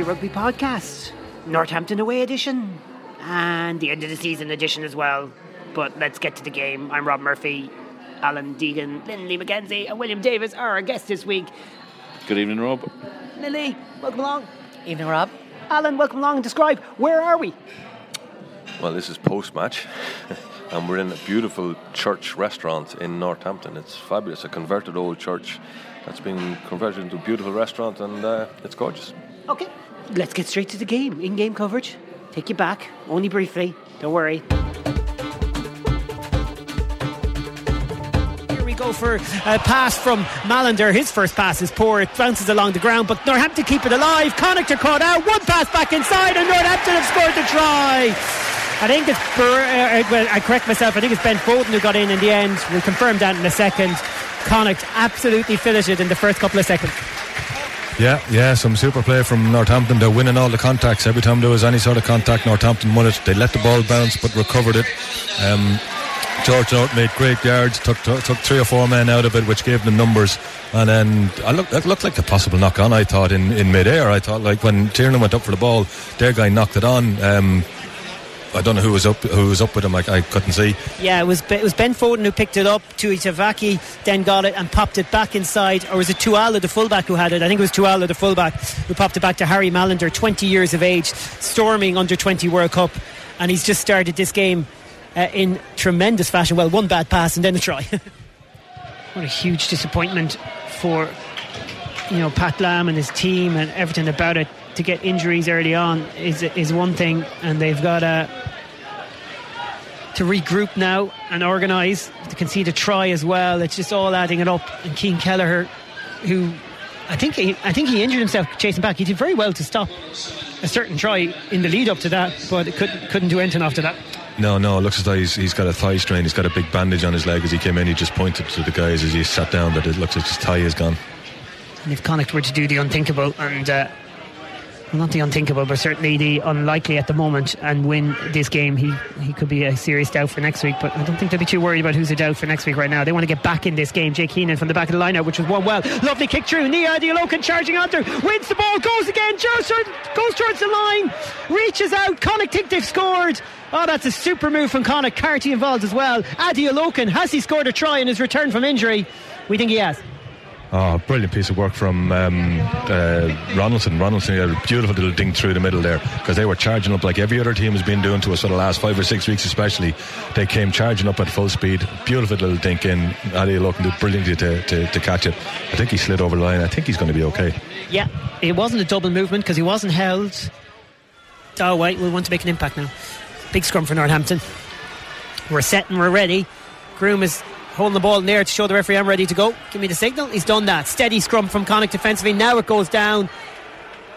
Raggy Rugby podcast, Northampton away edition, and the end of the season edition as well. But let's get to the game. I'm Rob Murphy, Alan Deegan, Lindley McKenzie, and William Davis are our guests this week. Good evening, Rob. Lily, welcome along. Evening, Rob. Alan, welcome along. And describe where are we? Well, this is post match, and we're in a beautiful church restaurant in Northampton. It's fabulous, a converted old church that's been converted into a beautiful restaurant, and uh, it's gorgeous. Okay, let's get straight to the game. In game coverage. Take you back, only briefly. Don't worry. Here we go for a pass from Mallinder. His first pass is poor. It bounces along the ground, but Northampton keep it alive. Connacht are caught out. One pass back inside, and Northampton have scored the try. I think it's, Bur- uh, well, I correct myself, I think it's Ben Foden who got in in the end. We'll confirm that in a second. Connacht absolutely finished it in the first couple of seconds. Yeah, yeah, some super play from Northampton. They're winning all the contacts. Every time there was any sort of contact, Northampton won it. They let the ball bounce but recovered it. Um, George North made great yards, took, took, took three or four men out of it, which gave them numbers. And then I look, it looked like a possible knock on, I thought, in, in mid air. I thought, like when Tiernan went up for the ball, their guy knocked it on. Um, I don't know who was up who was up with him. I, I couldn't see. Yeah, it was it was Ben Foden who picked it up. Tuitavake then got it and popped it back inside. Or was it Tuala, the fullback, who had it? I think it was Tuala, the fullback, who popped it back to Harry Mallinder, 20 years of age, storming under 20 World Cup, and he's just started this game uh, in tremendous fashion. Well, one bad pass and then a try. what a huge disappointment for you know Pat Lam and his team and everything about it to get injuries early on is is one thing, and they've got to to regroup now and organise to concede a try as well. It's just all adding it up. And Cian Kelleher, who I think he, I think he injured himself chasing back. He did very well to stop a certain try in the lead up to that, but it couldn't couldn't do anything after that. No, no, it looks as though he's, he's got a thigh strain. He's got a big bandage on his leg as he came in. He just pointed to the guys as he sat down that it looks like his thigh is gone. And if Connacht were to do the unthinkable and uh, not the unthinkable, but certainly the unlikely at the moment and win this game, he, he could be a serious doubt for next week. But I don't think they'll be too worried about who's a doubt for next week right now. They want to get back in this game. Jake Heenan from the back of the lineup, which was one well. Lovely kick through. Niyi Adeolokun charging onto, wins the ball, goes again, goes, goes towards the line, reaches out. Connacht think they've scored. Oh, that's a super move from Connacht. Carty involved as well. Adeolokun, has he scored a try in his return from injury? We think he has. Oh, brilliant piece of work from um, uh, Ronaldson. Ronaldson had a beautiful little ding through the middle there because they were charging up like every other team has been doing to us for the last five or six weeks, especially. They came charging up at full speed. Beautiful little dink in. Ali looking did brilliantly to, to, to catch it. I think he slid over the line. I think he's going to be okay. Yeah, it wasn't a double movement because he wasn't held. Oh, wait, we want to make an impact now. Big scrum for Northampton. We're set and we're ready. Groom is holding the ball near to show the referee I'm ready to go. Give me the signal. He's done that. Steady scrum from Connacht defensively. Now it goes down.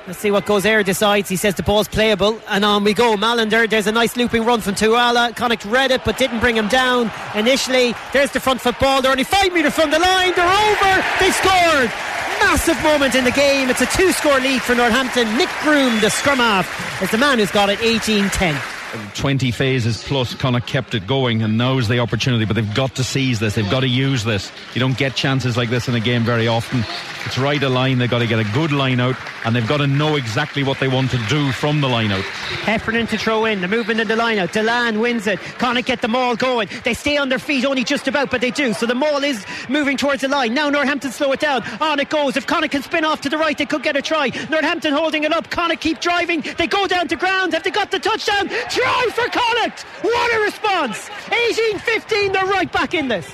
Let's see what goes there decides. He says the ball's playable, and on we go. Mallinder, there's a nice looping run from Tuala. Connacht read it, but didn't bring him down initially. There's the front football. They're only five metres from the line. They're over. They scored. Massive moment in the game. It's a two score lead for Northampton. Nick Groom, the scrum half, is the man who's got it 18 10. 20 phases plus kind of kept it going and now's the opportunity but they've got to seize this. They've got to use this. You don't get chances like this in a game very often. It's right a line. They've got to get a good line out and they've got to know exactly what they want to do from the line out. Heffernan to throw in. The movement in the line out. Dillane wins it. Connacht get the maul going. They stay on their feet only just about but they do. So the maul is moving towards the line. Now Northampton slow it down. On it goes. If Connacht can spin off to the right they could get a try. Northampton holding it up. Connacht keep driving. They go down to ground. Have they got the touchdown try for Connacht what a response 18-15 they're right back in this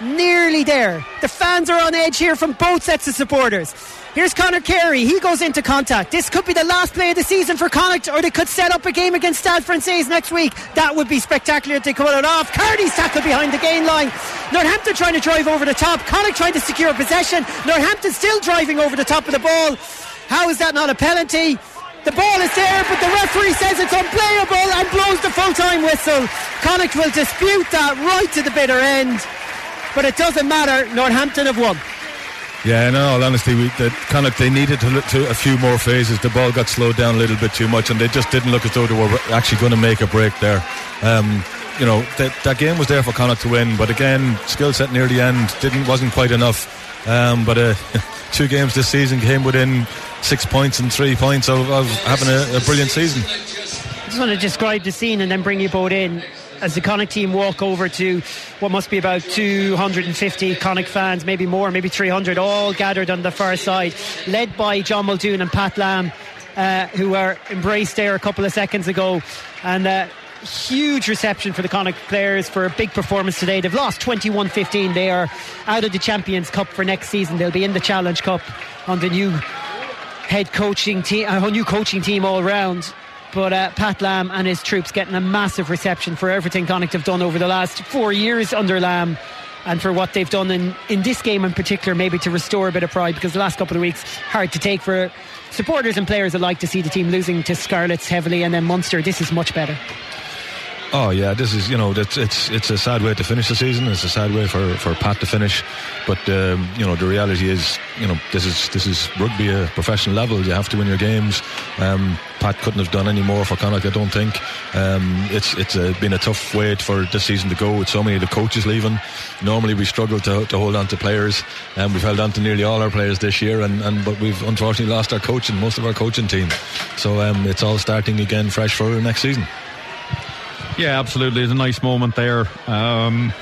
nearly there the fans are on edge here from both sets of supporters Here's Conor Carey. He goes into contact. This could be the last play of the season for Connacht, or they could set up a game against Stade Francais next week. That would be spectacular if they it off. Carney's tackle behind the gain line. Northampton trying to drive over the top. Connacht trying to secure possession. Northampton still driving over the top of the ball. How is that not a penalty? The ball is there, but the referee says it's unplayable and blows the full time whistle. Connacht will dispute that right to the bitter end. But it doesn't matter. Northampton have won. Yeah, in all honesty, we, the, Connacht, they needed to look to a few more phases. The ball got slowed down a little bit too much, and they just didn't look as though they were actually going to make a break there. Um, you know, that, that game was there for Connacht to win, but again, skill set near the end didn't wasn't quite enough. Um, but uh, two games this season came within six points and three points of, of having a, a brilliant season. I just want to describe the scene and then bring you both in as the Connacht team walk over to what must be about 250 Connacht fans, maybe more, maybe 300, all gathered on the far side, led by John Muldoon and Pat Lam, uh, who were embraced there a couple of seconds ago. And uh, huge reception for the Connacht players for a big performance today. They've lost 21 15. They are out of the Champions Cup for next season. They'll be in the Challenge Cup on the new head coaching team, a uh, new coaching team all round. But uh, Pat Lam and his troops getting a massive reception for everything Connacht have done over the last four years under Lam and for what they've done in, in this game in particular, maybe to restore a bit of pride because the last couple of weeks hard to take for supporters and players alike to see the team losing to Scarlets heavily and then Munster. This is much better. Oh yeah, this is you know it's it's it's a sad way to finish the season. It's a sad way for, for Pat to finish, but um, you know the reality is you know this is this is rugby a professional level. You have to win your games. Um, Pat couldn't have done any more for Connacht, I don't think. Um, it's it's a, been a tough way for this season to go with so many of the coaches leaving. Normally we struggle to, to hold on to players, and we've held on to nearly all our players this year, and, and but we've unfortunately lost our coach and most of our coaching team. So um, it's all starting again fresh for next season. Yeah, absolutely. It's a nice moment there. Um,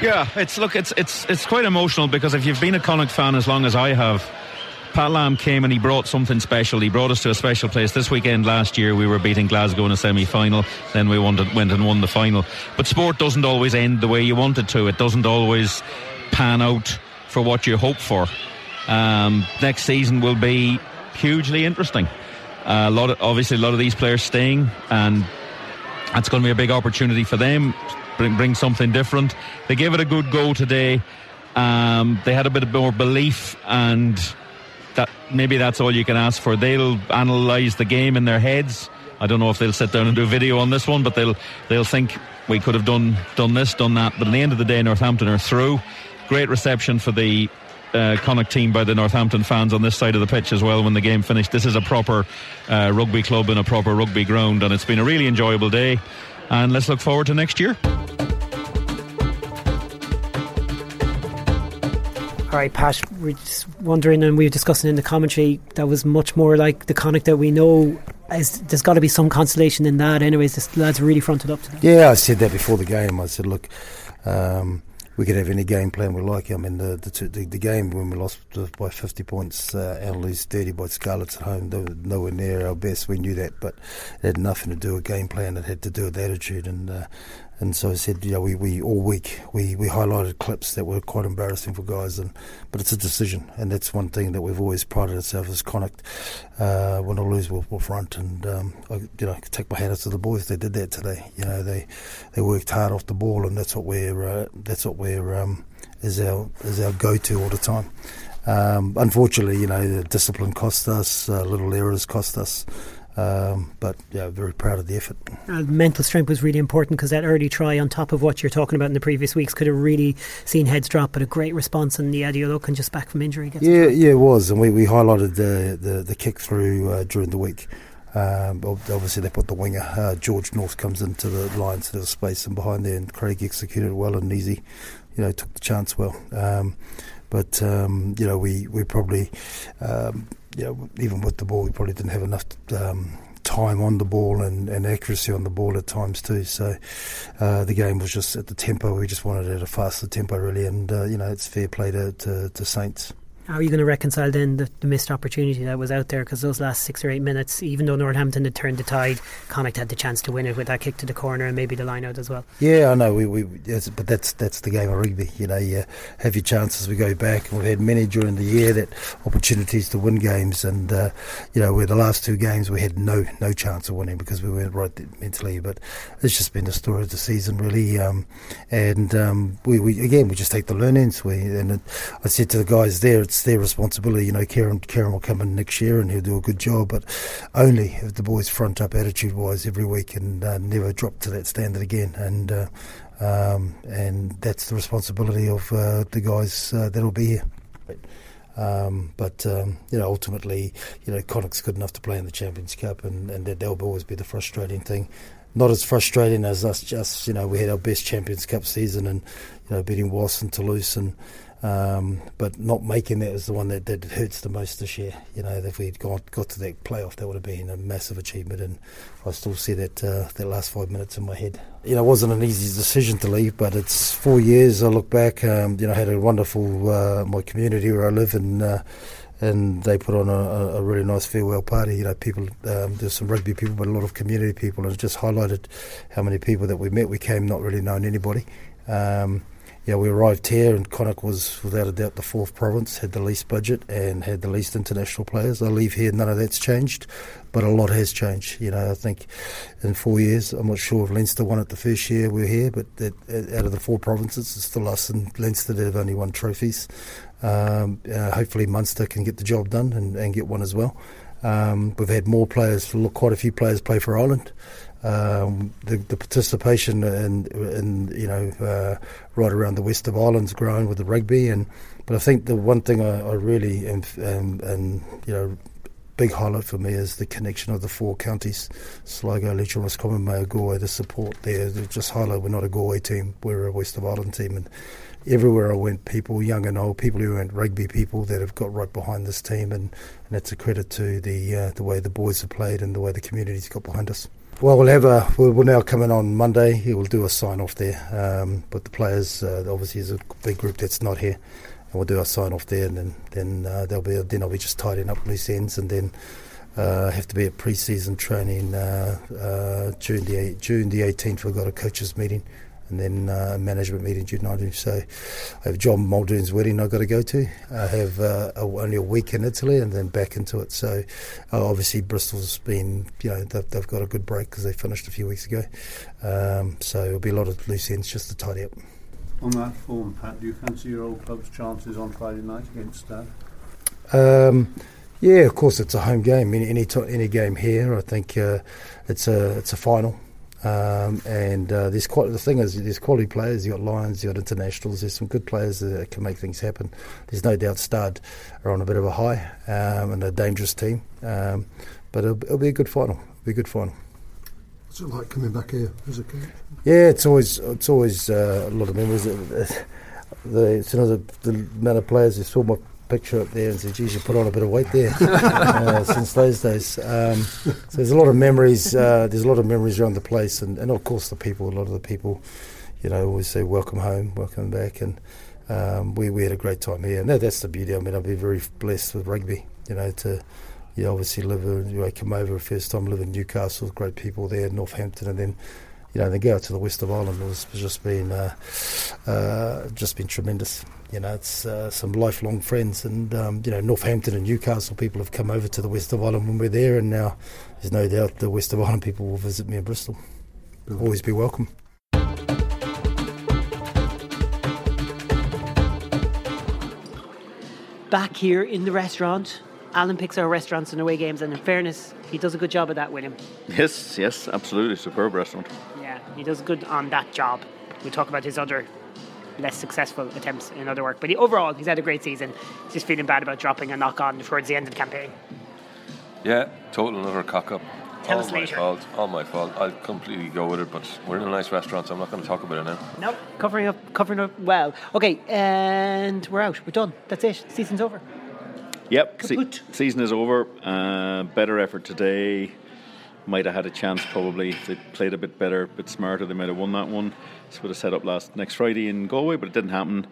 yeah, it's look, it's it's it's quite emotional because if you've been a Connacht fan as long as I have, Pat Lam came and he brought something special. He brought us to a special place. This weekend last year, we were beating Glasgow in a semi final. Then we went and won the final. But sport doesn't always end the way you want it to. It doesn't always pan out for what you hope for. Um, next season will be hugely interesting. Uh, a lot of, obviously, a lot of these players staying, and that's going to be a big opportunity for them. Bring, bring something different. They gave it a good go today. Um, they had a bit more belief, and that maybe that's all you can ask for. They'll analyse the game in their heads. I don't know if they'll sit down and do video on this one, but they'll they'll think we could have done done this, done that. But at the end of the day, Northampton are through. Great reception for the uh, Connacht team by the Northampton fans on this side of the pitch as well when the game finished. This is a proper uh, rugby club and a proper rugby ground, and it's been a really enjoyable day. And let's look forward to next year. All right, Pat, we're just wondering, and we were discussing in the commentary, that was much more like the Connacht that we know. Is, there's got to be some consolation in that, anyways. The lads really fronted up to that. Yeah, I said that before the game. I said, look, um, we could have any game plan we like. I mean, the the, the, the game when we lost by 50 points uh, and lose 30 by Scarlets at home, they were nowhere near our best. We knew that, but it had nothing to do with game plan. It had to do with attitude. And uh, and so I said, you know, we, we all week we, we highlighted clips that were quite embarrassing for guys, and but it's a decision, and that's one thing that we've always prided ourselves as Connacht. Uh, when I lose, we'll, we'll front, and um, I, you know, take my hat off to the boys. They did that today. You know, they they worked hard off the ball, and that's what we're uh, that's what we're um, is our is our go to all the time. Um, unfortunately, you know, the discipline cost us, uh, little errors cost us. Um, but yeah, very proud of the effort. Uh, mental strength was really important because that early try, on top of what you're talking about in the previous weeks, could have really seen heads drop. But a great response, and the Adeolokun just back from injury. yeah, yeah, it was, and we, we highlighted the, the, the kick through uh, during the week. Um, obviously, they put the winger. Uh, George North comes into the line, so there's space, and behind there, and Craig executed well, and easy, you know, took the chance well. Um, but um, you know, we we probably um, you know, even with the ball, we probably didn't have enough um, time on the ball and, and, accuracy on the ball at times too. So uh, the game was just at the tempo. We just wanted it at a faster tempo, really. And uh, you know, it's fair play to, to, to Saints. How are you going to reconcile then the, the missed opportunity that was out there? Because those last six or eight minutes, even though Northampton had turned the tide, Connacht had the chance to win it with that kick to the corner and maybe the line out as well. Yeah, I know. We, we yes, but that's that's the game of rugby. You know, you have your chances. We go back, and we've had many during the year that opportunities to win games, and uh, you know, where the last two games we had no no chance of winning because we weren't right mentally. But it's just been the story of the season, really. Um, and um, we, we again we just take the learnings. We and it, I said to the guys there, it's it's their responsibility. You know, Kieran, Kieran will come in next year and he'll do a good job, but only if the boys front up attitude wise every week and uh, never drop to that standard again. And uh, um, and that's the responsibility of uh, the guys uh, that'll be here. Um, but um, you know, ultimately, you know, Connacht's good enough to play in the Champions Cup, and, and that, that'll always be the frustrating thing. Not as frustrating as us. Just you know, we had our best Champions Cup season, and you know, beating Wasps and Toulouse, and Um, but not making that is the one that, that hurts the most this year. You know, if we'd got, got to that playoff, that would have been a massive achievement. And I still see that uh, that last five minutes in my head. You know, it wasn't an easy decision to leave, but it's four years. I look back. Um, you know, I had a wonderful uh, my community where I live and. Uh, and they put on a, a, really nice farewell party. You know, people, um, there's some rugby people, but a lot of community people, and it just highlighted how many people that we met. We came not really knowing anybody. Um, yeah, we arrived here, and Connacht was without a doubt the fourth province, had the least budget and had the least international players. I leave here, none of that's changed, but a lot has changed. You know, I think in four years, I'm not sure if Leinster won it the first year we are here, but out of the four provinces, it's still us and Leinster that have only won trophies. Um, uh, hopefully, Munster can get the job done and, and get one as well. Um, we've had more players, quite a few players play for Ireland. Um, the, the, participation in, in you know uh, right around the west of Ireland's growing with the rugby, and but I think the one thing I, I really am, and you know big highlight for me is the connection of the four counties, Sligo, Leitrim, Roscommon, Mayo, Galway. The support there, just highlight we're not a Galway team, we're a West of Ireland team, and everywhere I went, people, young and old, people who weren't rugby people that have got right behind this team, and, and that's a credit to the uh, the way the boys have played and the way the community's got behind us. Well, we'll have a we'll, we'll now come in on Monday. He will do a sign off there. Um, but the players, uh, obviously, is a big group that's not here, and we'll do our sign off there, and then then uh, there'll be then I'll be just tidying up loose ends, and then uh, have to be at pre-season training uh, uh, June the June the 18th. We've got a coaches meeting and then uh, management meeting June 19th. So I have John Muldoon's wedding I've got to go to. I have uh, a, only a week in Italy and then back into it. So uh, obviously Bristol's been, you know, they've, they've got a good break because they finished a few weeks ago. Um, so it'll be a lot of loose ends just to tidy up. On that form, Pat, do you fancy your old club's chances on Friday night against Stade? Um, yeah, of course, it's a home game. Any any, to, any game here, I think uh, it's a it's a final. Um, and uh, there's quite the thing is there's quality players. You got Lions, you got internationals. There's some good players that can make things happen. There's no doubt Stade are on a bit of a high um, and a dangerous team. Um, but it'll, it'll, be a good final. It'll be a good final. What's it like coming back here as a kid? Yeah, it's always it's always uh, a lot of memories. The, the, the amount of players who saw my picture up there and said, geez, you put on a bit of weight there uh, since those days. Um, so there's a lot of memories. Uh, there's a lot of memories around the place, and, and of course the people. A lot of the people, you know, always say, "Welcome home, welcome back," and um, we we had a great time here. And that, that's the beauty. I mean, I've been very blessed with rugby. You know, to you obviously live, you know, come over first time, live in Newcastle, great people there, Northampton, and then you know, they go out to the west of Ireland was just been uh, uh, just been tremendous. You know, it's uh, some lifelong friends, and um, you know, Northampton and Newcastle people have come over to the west of Ireland when we're there, and now there's no doubt the west of Ireland people will visit me in Bristol. Always be welcome. Back here in the restaurant, Alan picks our restaurants and away games, and in fairness, he does a good job of that, William. Yes, yes, absolutely, superb restaurant. Yeah, he does good on that job. We talk about his other less successful attempts in other work, but he, overall, he's had a great season. He's just feeling bad about dropping a knock on towards the end of the campaign. Yeah, total another cock up. Tell all us my later. fault. All my fault. I'll completely go with it, but we're in a nice restaurant, so I'm not going to talk about it now. Nope, covering up, covering up well. Okay, and we're out. We're done. That's it. Season's over. Yep, se- season is over. Uh, better effort today. Might have had a chance probably. If they played a bit better, a bit smarter, they might have won that one. This would have set up last next Friday in Galway, but it didn't happen.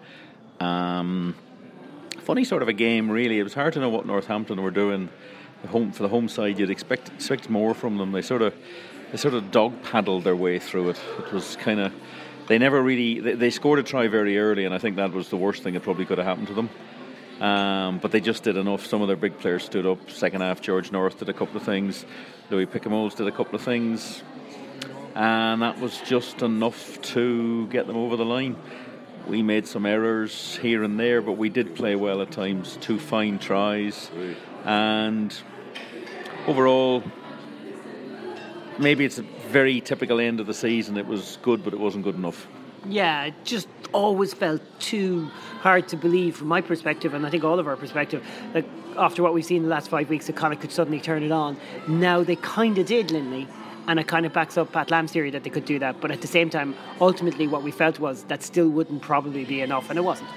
Um, funny sort of a game, really. It was hard to know what Northampton were doing. The home for the home side, you'd expect expect more from them. They sort of they sort of dog paddled their way through it. It was kind of they never really they, they scored a try very early, and I think that was the worst thing that probably could have happened to them. Um, but they just did enough. Some of their big players stood up. Second half, George North did a couple of things. Louis Picamoles did a couple of things. And that was just enough to get them over the line. We made some errors here and there, but we did play well at times. Two fine tries. And overall, maybe it's a very typical end of the season. It was good, but it wasn't good enough. Yeah, it just always felt too hard to believe from my perspective, and I think all of our perspective, that after what we've seen the last five weeks, that Connacht could suddenly turn it on. Now they kind of did, Linley, and it kind of backs up Pat Lam's theory that they could do that. But at the same time, ultimately, what we felt was that still wouldn't probably be enough, and it wasn't.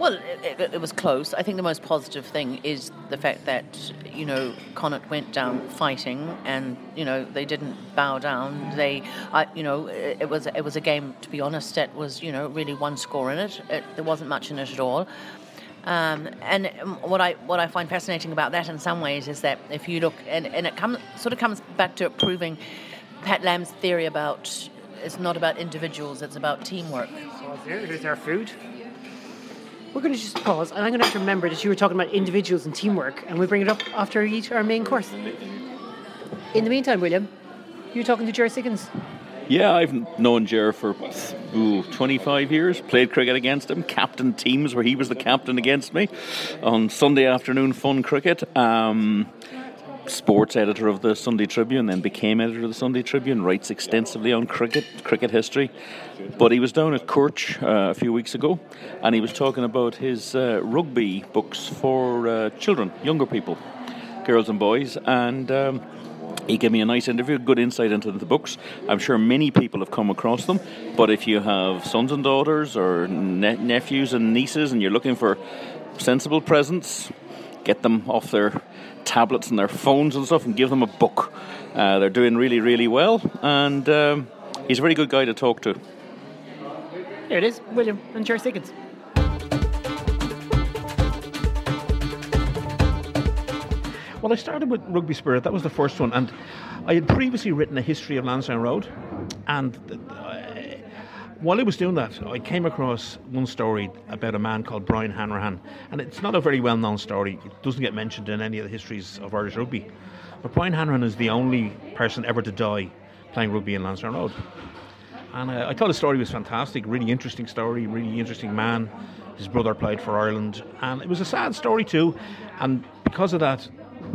Well, it, it, was close. I think the most positive thing is the fact that you know Connacht went down fighting, and you know they didn't bow down. They, uh, you know, it, it, was it was a game. To be honest, that was you know really one score in it. there wasn't much in it at all. Um, and what I what I find fascinating about that in some ways is that if you look and, and it comes sort of comes back to proving Pat Lam's theory about it's not about individuals, it's about teamwork. So here's our food. We're going to just pause, and I'm going to have to remember that you were talking about individuals and teamwork, and we'll bring it up after we eat our main course. In the meantime, William, you're talking to Jerry Siggins? Yeah, I've known Jer for ooh, 25 years. Played cricket against him, captain teams where he was the captain against me on Sunday afternoon fun cricket. Um, sports editor of the Sunday Tribune, then became editor of the Sunday Tribune, writes extensively on cricket, cricket history. But he was down at Cúirt uh, a few weeks ago and he was talking about his uh, rugby books for uh, children, younger people, girls and boys. And um, he gave me a nice interview, good insight into the books. I'm sure many people have come across them, but if you have sons and daughters or ne- nephews and nieces and you're looking for sensible presents, get them off their tablets and their phones and stuff and give them a book. Uh, they're doing really, really well, and um, he's a very good guy to talk to. There it is, William and Ger Siggins. Well, I started with Rugby Spirit. That was the first one, and I had previously written a history of Lansdowne Road, and uh, while I was doing that, I came across one story about a man called Brian Hanrahan, and it's not a very well-known story. It doesn't get mentioned in any of the histories of Irish rugby. But Brian Hanrahan is the only person ever to die playing rugby in Lansdowne Road. And uh, I thought the story was fantastic, really interesting story, really interesting man. His brother played for Ireland, and it was a sad story too. And because of that,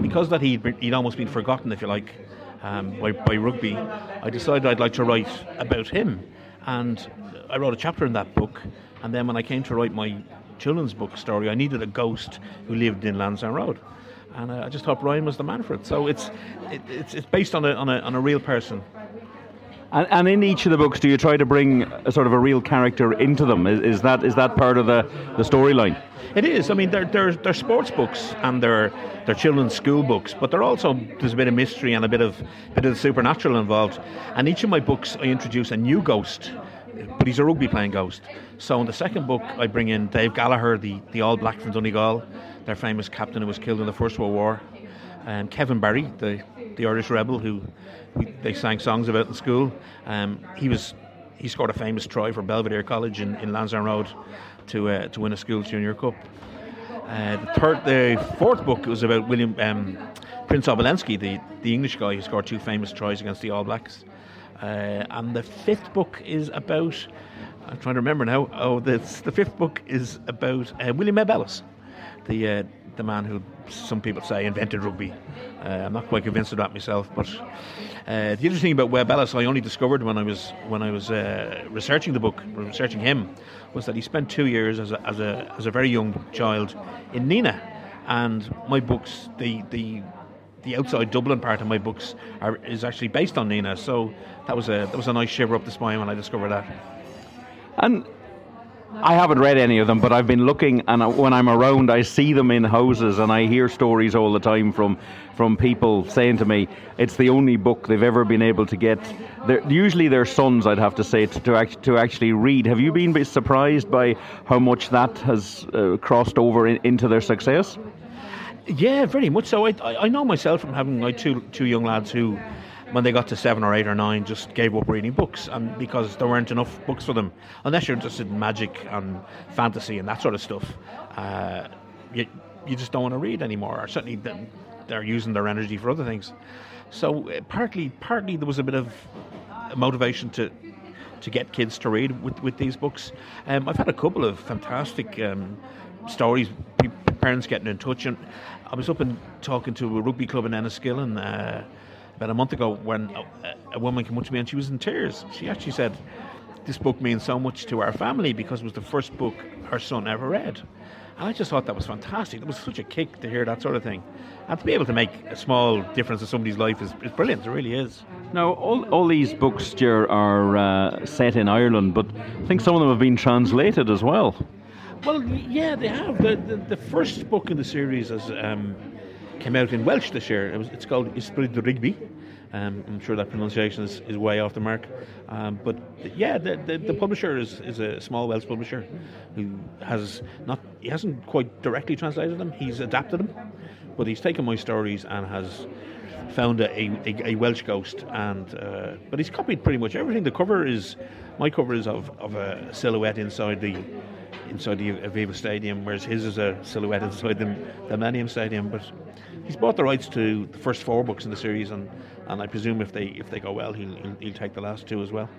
because that he'd, he'd almost been forgotten, if you like, um, by, by rugby, I decided I'd like to write about him. And I wrote a chapter in that book. And then when I came to write my children's book story, I needed a ghost who lived in Lansdowne Road. And uh, I just thought Brian was the man for it. So it's, it, it's, it's based on a, on, a, on a real person. And, and, in each of the books, do you try to bring a sort of a real character into them? Is, is that is that part of the, the storyline? It is. I mean, they're, they're, they're sports books and they're, they're children's school books, but they're also, there's a bit of mystery and a bit of, bit of the supernatural involved. And each of my books, I introduce a new ghost, but he's a rugby playing ghost. So in the second book, I bring in Dave Gallagher, the, the All Black from Donegal, their famous captain who was killed in the First World War, and Kevin Barry, the, the Irish rebel who we, they sang songs about in school. Um, he was he scored a famous try for Belvedere College in, in Lansdowne Road to uh, to win a school junior cup. Uh, the third, the fourth book was about William um, Prince Obolensky, the, the English guy who scored two famous tries against the All Blacks. Uh, and the fifth book is about. I'm trying to remember now. Oh, this, the fifth book is about uh, William Webb Ellis, the uh, the man who some people say invented rugby. Uh, I'm not quite convinced of that myself, but uh, the interesting thing about Webb Ellis, I only discovered when I was when I was uh, researching the book, researching him, was that he spent two years as a, as a as a very young child in Nenagh, and my books, the the the outside Dublin part of my books are, is actually based on Nenagh. so that was a that was a nice shiver up the spine when I discovered that. And I haven't read any of them, but I've been looking, and when I'm around, I see them in houses, and I hear stories all the time from from people saying to me, it's the only book they've ever been able to get. They're, usually, their sons, I'd have to say, to, to, act, to actually read. Have you been surprised by how much that has uh, crossed over in, into their success? Yeah, very much so. I, I know myself from having my two two young lads who when they got to seven or eight or nine, just gave up reading books, and because there weren't enough books for them, unless you're interested in magic and fantasy and that sort of stuff, uh, you you just don't want to read anymore. Or certainly, they're using their energy for other things. So uh, partly, partly there was a bit of motivation to to get kids to read with, with these books. Um, I've had a couple of fantastic um, stories, parents getting in touch, and I was up and talking to a rugby club in Enniskillen. Uh, about a month ago when a, a woman came up to me and she was in tears. She actually said, This book means so much to our family because it was the first book her son ever read. And I just thought that was fantastic. It was such a kick to hear that sort of thing. And to be able to make a small difference in somebody's life is, is brilliant. It really is. Now, all, all these books, Ger, are uh, set in Ireland, but I think some of them have been translated as well. Well, yeah, they have. The, the, the first book in the series is um, came out in Welsh this year. It was, it's called Esprit de Rigby. Um, I'm sure that pronunciation is, is way off the mark. Um, but yeah, the, the, the, publisher is, is a small Welsh publisher who has not, he hasn't quite directly translated them, he's adapted them. But he's taken my stories and has found a, a, a Welsh ghost. And uh, But he's copied pretty much everything. The cover is, my cover is of, of a silhouette inside the inside the Aviva Stadium, whereas his is a silhouette inside the, the Millennium Stadium. But he's bought the rights to the first four books in the series, and, and I presume if they if they go well, he'll, he'll, he'll take the last two as well.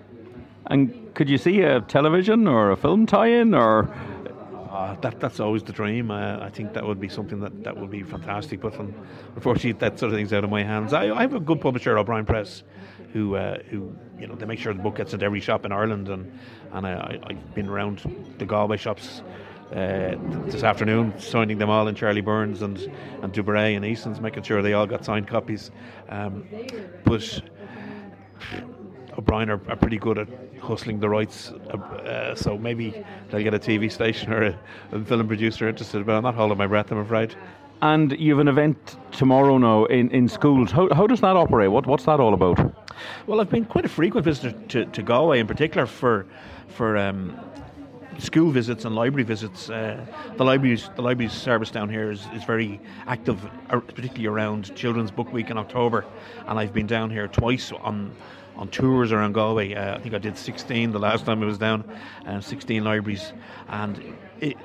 And could you see a television or a film tie-in, or uh, that that's always the dream. Uh, I think that would be something that, that would be fantastic. But unfortunately, that sort of thing's out of my hands. I, I have a good publisher, O'Brien Press, who uh, who you know they make sure the book gets into every shop in Ireland, and and I, have been around the Galway shops. Uh, this afternoon, signing them all in Charlie Byrne's and and Dubray and Eason's, making sure they all got signed copies. Um, but O'Brien are, are, pretty good at hustling the rights, uh, so maybe they'll get a TV station or a, a, film producer interested. But I'm not holding my breath, I'm afraid. And you have an event tomorrow now in, in schools. How, how does that operate? What, what's that all about? Well, I've been quite a frequent visitor to, to Galway in particular for for um, school visits and library visits. Uh, the libraries, the libraries service down here is, is very active, particularly around Children's Book Week in October. And I've been down here twice on on tours around Galway. Uh, I think I did 16 the last time I was down, uh, 16 libraries, and it,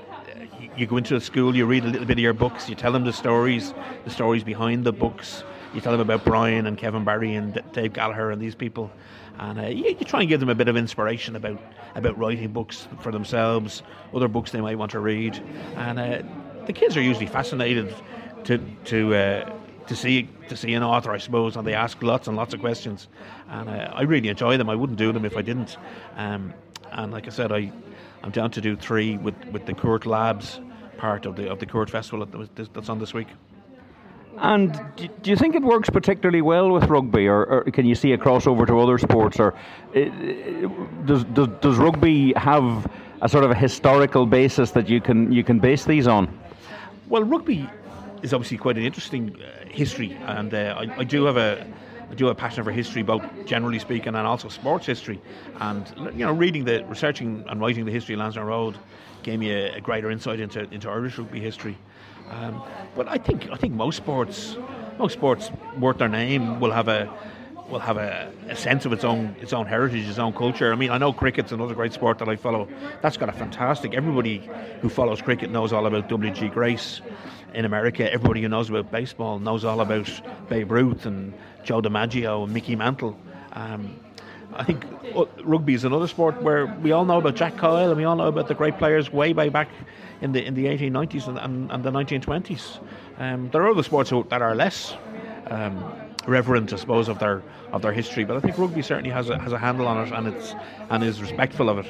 you go into a school, you read a little bit of your books, you tell them the stories, the stories behind the books. You tell them about Brian and Kevin Barry and Dave Gallagher and these people, and uh, you, you, try and give them a bit of inspiration about about writing books for themselves, other books they might want to read, and uh, the kids are usually fascinated to to. Uh, to see to see an author, I suppose, and they ask lots and lots of questions, and uh, I really enjoy them. I wouldn't do them if I didn't. Um, and like I said, I I'm down to do three with, with the Court Labs part of the of the Cúirt Festival that's on this week. And do you think it works particularly well with rugby, or, or can you see a crossover to other sports, or does, does, does rugby have a sort of a historical basis that you can you can base these on? Well, rugby is obviously quite an interesting uh, history, and uh, I, I, do have a I do have a passion for history, both generally speaking and also sports history. And you know, reading the, researching and writing the history of Lansdowne Road gave me a, a greater insight into into Irish rugby history. Um, but I think I think most sports, most sports worth their name will have a will have a, a, sense of its own its own heritage, its own culture. I mean, I know cricket's another great sport that I follow. That's got a fantastic. Everybody who follows cricket knows all about W. G. Grace in America. Everybody who knows about baseball knows all about Babe Ruth and Joe DiMaggio and Mickey Mantle. Um, I think uh, rugby is another sport where we all know about Jack Kyle and we all know about the great players way, way back in the in the 1890s and, and, and the 1920s. Um, there are other sports that are less um, reverent, I suppose, of their of their history, but I think rugby certainly has a, has a handle on it and it's and is respectful of it.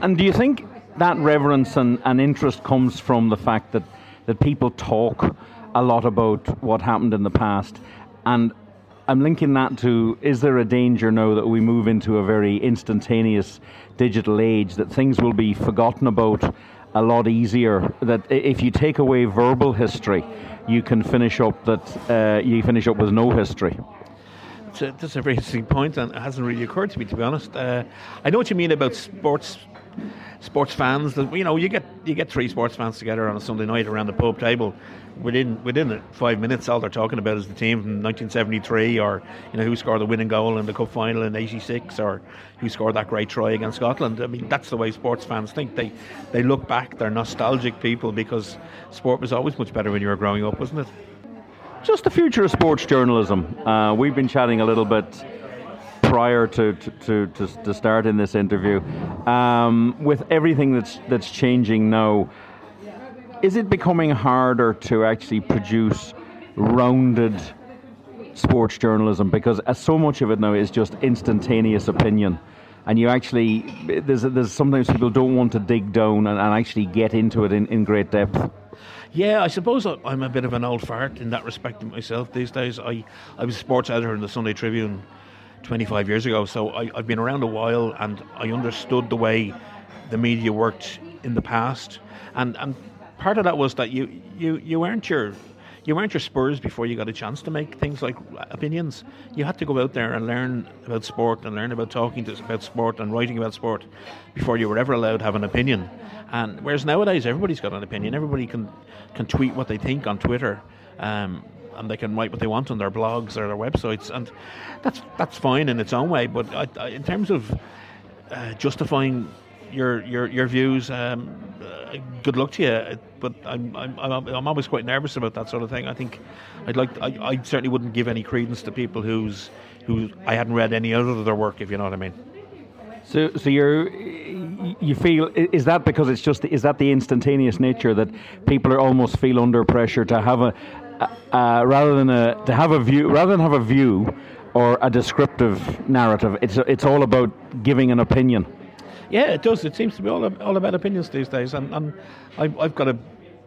And do you think that reverence and, and interest comes from the fact that that people talk a lot about what happened in the past and I'm linking that to is there a danger now that we move into a very instantaneous digital age that things will be forgotten about a lot easier that if you take away verbal history you can finish up that uh, you finish up with no history. That's a, that's a very interesting point and it hasn't really occurred to me to be honest. Uh, I know what you mean about sports sports fans that you know you get you get three sports fans together on a Sunday night around the pub table within within five minutes, all they're talking about is the team from 1973, or you know who scored the winning goal in the cup final in '86, or who scored that great try against Scotland. I mean, that's the way sports fans think. They they look back. They're nostalgic people because sport was always much better when you were growing up, wasn't it? Just the future of sports journalism. Uh, we've been chatting a little bit prior to, to, to, to start in this interview. Um, with everything that's that's changing now is it becoming harder to actually produce rounded sports journalism? Because uh, so much of it now is just instantaneous opinion. And you actually there's there's sometimes people don't want to dig down and, and actually get into it in, in great depth. Yeah, I suppose I'm a bit of an old fart in that respect myself these days. I, I was a sports editor in the Sunday Tribune 25 years ago, so I, I've been around a while and I understood the way the media worked in the past, and and part of that was that you you you weren't your you weren't your Spurs before you got a chance to make things like opinions. You had to go out there and learn about sport and learn about talking to, about sport and writing about sport before you were ever allowed to have an opinion. And whereas nowadays everybody's got an opinion, everybody can can tweet what they think on Twitter. Um, and they can write what they want on their blogs or their websites, and that's that's fine in its own way. But I, I, in terms of uh, justifying your your your views. Um, uh, good luck to you, but I'm, I'm I'm always quite nervous about that sort of thing. I think I'd like I, I certainly wouldn't give any credence to people whose who I hadn't read any other of their work, if you know what I mean. So, so you're you feel is that because it's just is that the instantaneous nature that people are almost feel under pressure to have a, uh, rather than a to have a view rather than have a view or a descriptive narrative. It's it's all about giving an opinion. Yeah, it does. It seems to be all, all about opinions these days, and, and I've, I've got a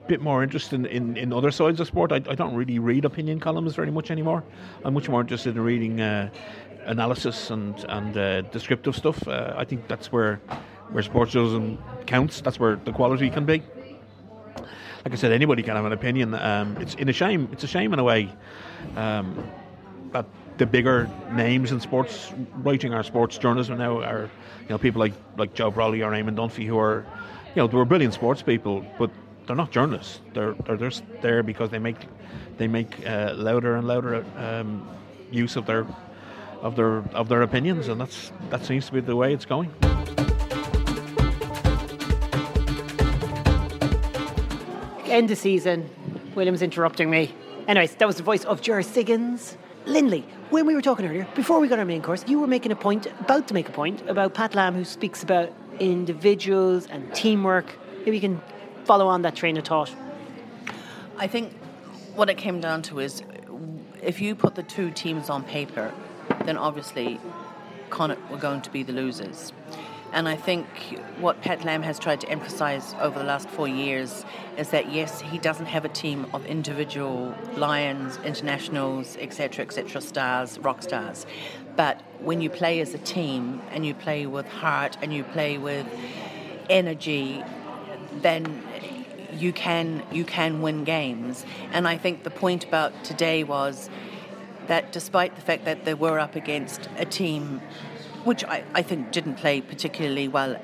bit more interest in, in, in other sides of sport. I, I, don't really read opinion columns very much anymore. I'm much more interested in reading uh, analysis and and uh, descriptive stuff. Uh, I think that's where where sports journalism counts. That's where the quality can be. Like I said, anybody can have an opinion. Um, it's in a shame. It's a shame in a way um, that the bigger names in sports writing or sports journalism now are you know people like like Joe Brolly or Eamon Dunphy who are you know they were brilliant sports people but they're not journalists they're they're just there because they make they make uh, louder and louder um, use of their of their of their opinions and that's that seems to be the way it's going. End of season. Williams interrupting me. Anyways, that was the voice of Ger Siggins. Lindley, when we were talking earlier, before we got our main course, you were making a point, about to make a point, about Pat Lam, who speaks about individuals and teamwork. Maybe you can follow on that train of thought. I think what it came down to is if you put the two teams on paper, then obviously Connacht were going to be the losers. And I think what Pat Lam has tried to emphasize over the last four years is that yes, he doesn't have a team of individual lions, internationals, etc., etc., stars, rock stars. But when you play as a team and you play with heart and you play with energy, then you can you can win games. And I think the point about today was that despite the fact that they were up against a team which I, I think didn't play particularly well.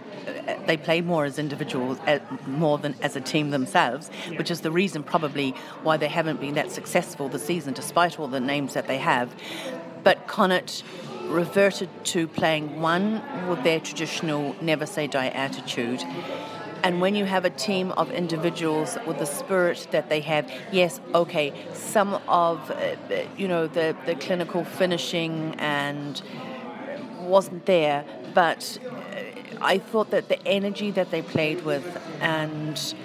They play more as individuals, uh, more than as a team themselves, which is the reason probably why they haven't been that successful this season, despite all the names that they have. But Connacht reverted to playing one with their traditional never say die attitude. And when you have a team of individuals with the spirit that they have, yes, okay, some of, uh, you know, the, the clinical finishing and wasn't there, but uh, I thought that the energy that they played with and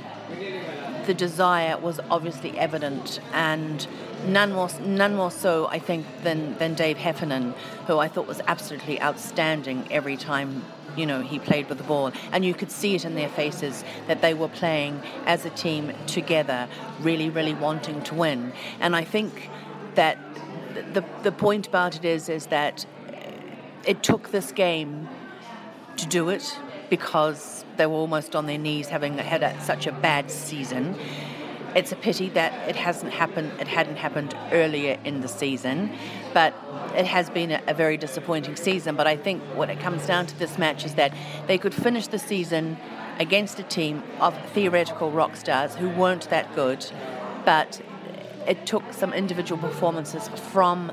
the desire was obviously evident and none more none more so I think than than Dave Heffernan who I thought was absolutely outstanding every time you know he played with the ball. And you could see it in their faces that they were playing as a team together really really wanting to win. And I think that the the point about it is is that it took this game to do it because they were almost on their knees having had a, such a bad season. It's a pity that it hasn't happened. It hadn't happened earlier in the season, but it has been a, a very disappointing season. But I think what it comes down to this match is that they could finish the season against a team of theoretical rock stars who weren't that good, but it took some individual performances from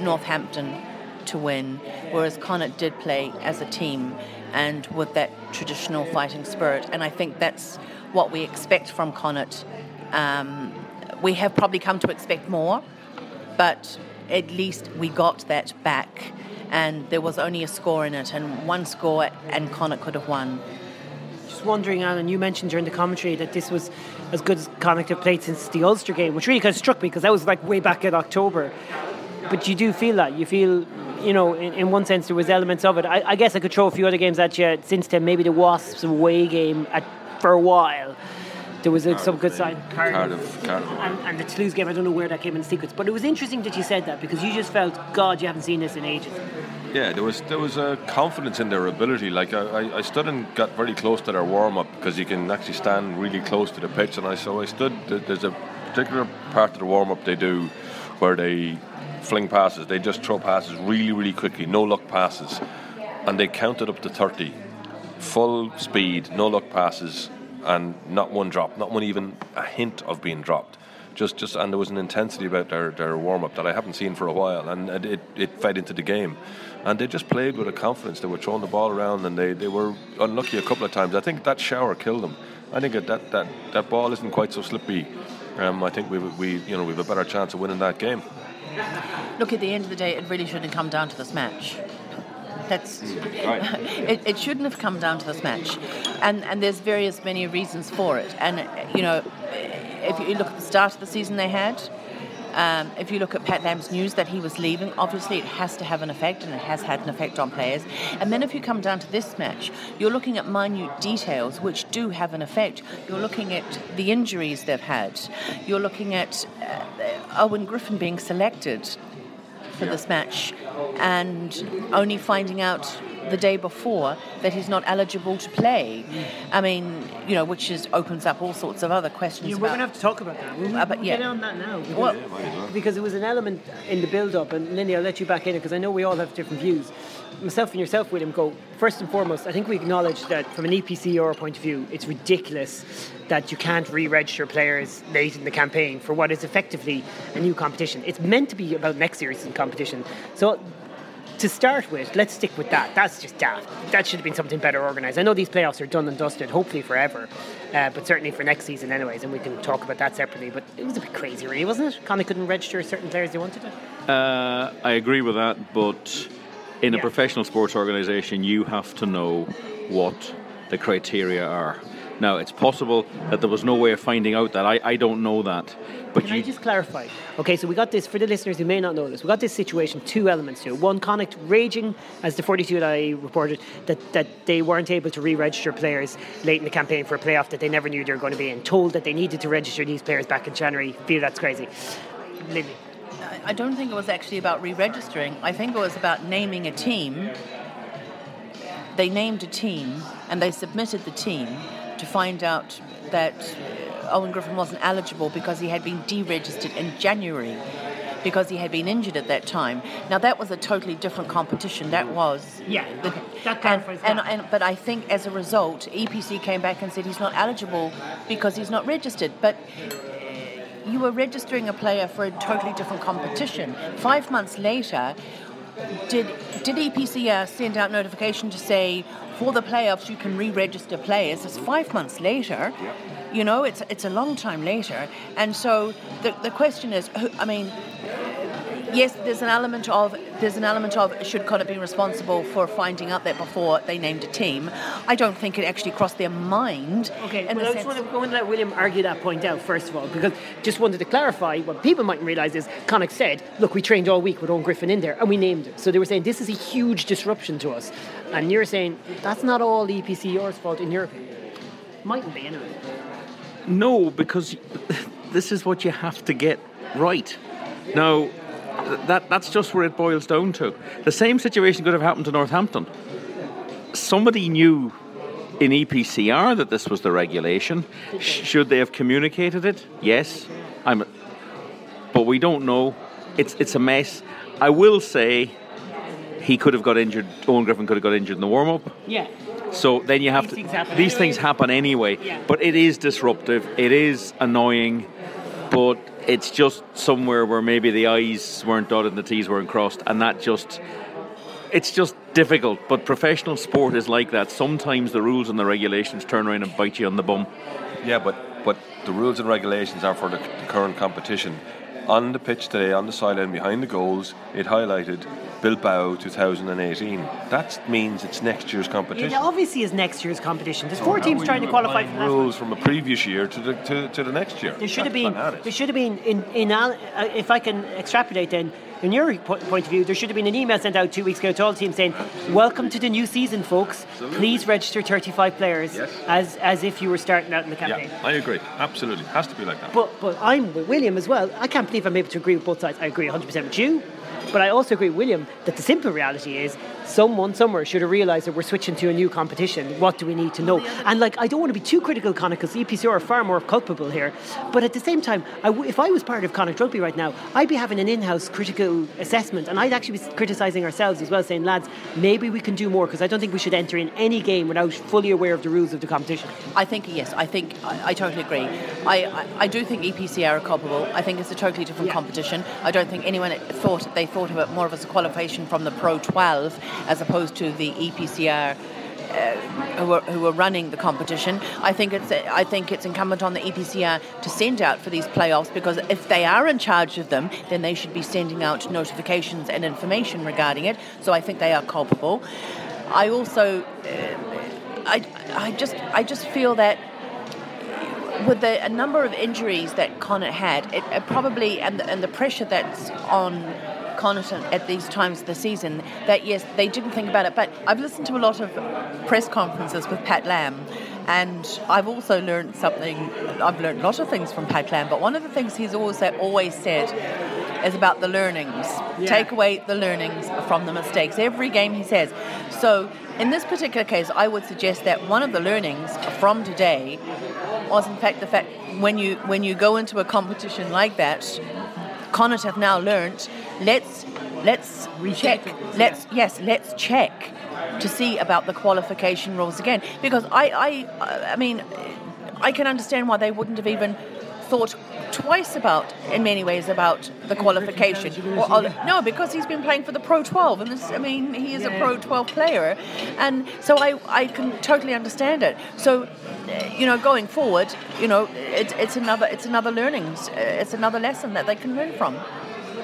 Northampton to win, whereas Connacht did play as a team and with that traditional fighting spirit. And I think that's what we expect from Connacht. Um, we have probably come to expect more, but at least we got that back. And there was only a score in it, and one score, and Connacht could have won. Just wondering, Alan, you mentioned during the commentary that this was as good as Connacht have played since the Ulster game, which really kind of struck me because that was like way back in October. But you do feel that. You feel you know, in, in, one sense, there was elements of it. I, I, guess I could throw a few other games at you since then. Maybe the Wasps away game at, for a while. there was uh, a, some good side. Cardiff, Cardiff. And, and the Toulouse game, I don't know where that came in the sequence, but it was interesting that you said that because you just felt, God, you haven't seen this in ages. Yeah, there was there was a confidence in their ability. Like I, I, I stood and got very close to their warm up because you can actually stand really close to the pitch, and I so I stood. There's a particular part of the warm up they do where they fling passes. They just throw passes really really quickly, no luck passes, and they counted up to thirty, full speed, no luck passes, and not one drop, not one even a hint of being dropped just just and there was an intensity about their, their warm up that I haven't seen for a while, and it, it fed into the game and they just played with a confidence. They were throwing the ball around, and they, they were unlucky a couple of times. I think that shower killed them. I think that that, that ball isn't quite so slippery. Um, I think we, we you know we have a better chance of winning that game. Look, at the end of the day, it really shouldn't come down to this match. That's right. it, it shouldn't have come down to this match, and and there's various many reasons for it. And you know, if you look at the start of the season they had, um, if you look at Pat Lam's news that he was leaving, obviously it has to have an effect, and it has had an effect on players. And then if you come down to this match, you're looking at minute details which do have an effect. You're looking at the injuries they've had. You're looking at uh, Owen Griffin being selected for this match and only finding out the day before that he's not eligible to play. I mean, you know, which is opens up all sorts of other questions. Yeah, we're going to have to talk about that. We'll, Uh, but yeah. get on that now. Because, Well- because it was an element in the build-up, and Lindy, I'll let you back in it because I know we all have different views. Myself and yourself, William, go first and foremost. I think we acknowledge that from an EPCR point of view, it's ridiculous that you can't re-register players late in the campaign for what is effectively a new competition. It's meant to be about next year's competition. So to start with, let's stick with that. That's just daft. That should have been something better organised. I know these playoffs are done and dusted, hopefully forever, uh, but certainly for next season, anyways, and we can talk about that separately. But it was a bit crazy, really, wasn't it? Connie couldn't register certain players they wanted to. Uh, I agree with that, but in a Yeah. professional sports organisation, you have to know what the criteria are. Now, it's possible that there was no way of finding out that. I, I don't know that. But Can you, I just clarify? Okay, so we got this for the listeners who may not know this. We got this situation, two elements to it. One, Connacht raging, as the 42 that I reported, that, that they weren't able to re-register players late in the campaign for a playoff that they never knew they were going to be in. Told that they needed to register these players back in January. Feel that's crazy. Lily. I- I don't think it was actually about re-registering. I think it was about naming a team. They named a team and they submitted the team to find out that uh, Owen Griffin wasn't eligible because he had been deregistered in January because he had been injured at that time. Now that was a totally different competition. That was Yeah, the- okay. That and, clarifies and, and but I think as a result, EPC came back and said he's not eligible because he's not registered. But you were registering a player for a totally different competition. Five months later, did did EPCR uh, send out notification to say for the playoffs you can re-register players? It's five months later. You know, it's it's a long time later, and so the the question is, I mean. Yes, there's an element of there's an element of should Connacht be responsible for finding out that before they named a team. I don't think it actually crossed their mind. Okay, in well, I just want to go and let William argue that point out first of all, because just wanted to clarify what people mightn't realise is Connacht said, look, we trained all week with Owen Griffin in there and we named him. So they were saying this is a huge disruption to us. And you're saying that's not all EPCR's fault in your opinion. Mightn't be anyway. No, because this is what you have to get right. Now, th- that that's just where it boils down to. The same situation could have happened to Northampton. Somebody knew in EPCR that this was the regulation. Should they have communicated it? Yes. I'm, but we don't know. It's it's a mess. I will say he could have got injured. Owen Griffin could have got injured in the warm up. Yeah. So then you have These to. things these anyway. things happen anyway. Yeah. But it is disruptive. It is annoying. But it's just somewhere where maybe the I's weren't dotted and the T's weren't crossed, and that just. It's just difficult. But professional sport is like that. Sometimes the rules and the regulations turn around and bite you on the bum. Yeah, but but the rules and regulations are for the, the current competition. On the pitch today, on the sideline behind the goals, it highlighted Bilbao 2018. That means it's next year's competition. It obviously is next year's competition. There's four teams trying to qualify for that. rules from a previous year to the to, to the next year. There should have been. There should have been in in. Uh, If I can extrapolate, then in your po- point of view, there should have been an email sent out two weeks ago to all teams saying, "Welcome to the new season, folks. Please register 35 players Yes. as as if you were starting out in the campaign." Yeah, I agree. Absolutely. Has to be like that. But but I'm with William as well. I can't believe I'm able to agree with both sides. I agree 100% with you. But I also agree William that the simple reality is someone somewhere should have realised that we're switching to a new competition. What do we need to know? And like, I don't want to be too critical, Connacht, because EPCR are far more culpable here. But at the same time, I w- if I was part of Connacht Rugby right now, I'd be having an in-house critical assessment, and I'd actually be criticising ourselves as well, saying, lads, maybe we can do more, because I don't think we should enter in any game without fully aware of the rules of the competition. I think yes. I think I, I totally agree. I, I, I do think EPCR are culpable. I think it's a totally different competition. I don't think anyone thought they thought of it more of as a qualification from the Pro 12 as opposed to the EPCR. Uh, who, are, who are running the competition? I think it's I think it's incumbent on the EPCR to send out for these playoffs because if they are in charge of them, then they should be sending out notifications and information regarding it. So I think they are culpable. I also uh, I, I just I just feel that with the a number of injuries that Connacht had, it, it probably and the, and the pressure that's on Connacht at these times of the season, that yes, they didn't think about it. But I've listened to a lot of press conferences with Pat Lam, and I've also learned something. I've learned a lot of things from Pat Lam, but one of the things he's always always said is about the learnings. Take away the learnings from the mistakes. Every game he says. So in this particular case, I would suggest that one of the learnings from today was in fact the fact when you when you go into a competition like that, Connacht have now learnt. Let's let's check. Let's yes, let's check to see about the qualification rules again. Because I I I mean I can understand why they wouldn't have even thought twice about in many ways about the qualification. or, or- no because he's been playing for the pro 12 and this i mean he is a pro 12 player. And so i i can totally understand it. So uh, you know going forward you know it, it's another it's another learnings uh, it's another lesson that they can learn from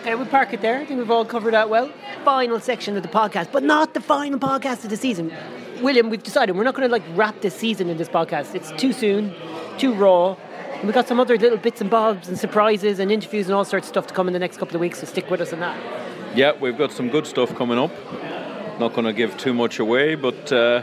Okay, we'll park it there. I think we've all covered that well. Final section of the podcast, but not the final podcast of the season. William, we've decided we're not going to like wrap this season in this podcast. It's too soon, too raw. We've got some other little bits and bobs and surprises and interviews and all sorts of stuff to come in the next couple of weeks, so stick with us on that. Yeah, we've got some good stuff coming up. Not going to give too much away, but uh,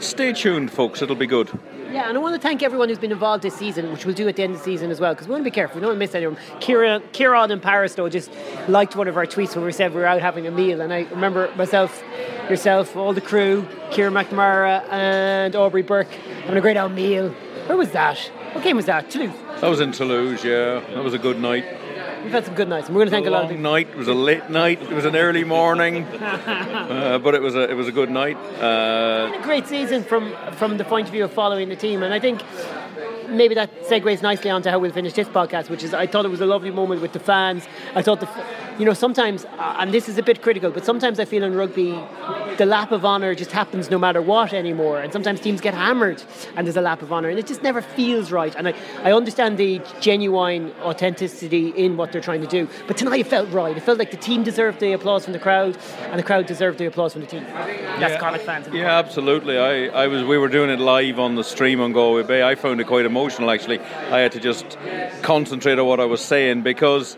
stay tuned, folks. It'll be good. Yeah, and I want to thank everyone who's been involved this season, which we'll do at the end of the season as well, because we want to be careful. We don't want to miss anyone. Kieran, Kieran and Paris, though, just liked one of our tweets when we said we were out having a meal. And I remember myself, yourself, all the crew, Kieran McNamara and Aubrey Burke having a great old meal. Where was that? What game was that? Toulouse. That was in Toulouse, yeah. That was a good night. We've had some good nights, and we're going to thank a lot of people. night. It was a late night. It was an early morning, uh, but it was a it was a good night. Uh, a great season from from the point of view of following the team, and I think maybe that segues nicely onto how we'll finish this podcast, which is I thought it was a lovely moment with the fans. I thought the, you know, sometimes, uh, and this is a bit critical, but sometimes I feel in rugby, the lap of honour just happens no matter what anymore, and sometimes teams get hammered, and there's a lap of honour, and it just never feels right. And I, I understand the genuine authenticity in what they're trying to do, but tonight it felt right. It felt like the team deserved the applause from the crowd, and the crowd deserved the applause from the team. That's Connacht fans. yeah, absolutely. I, I was we were doing it live on the stream on Galway Bay. I found it quite emotional actually. I had to just concentrate on what I was saying because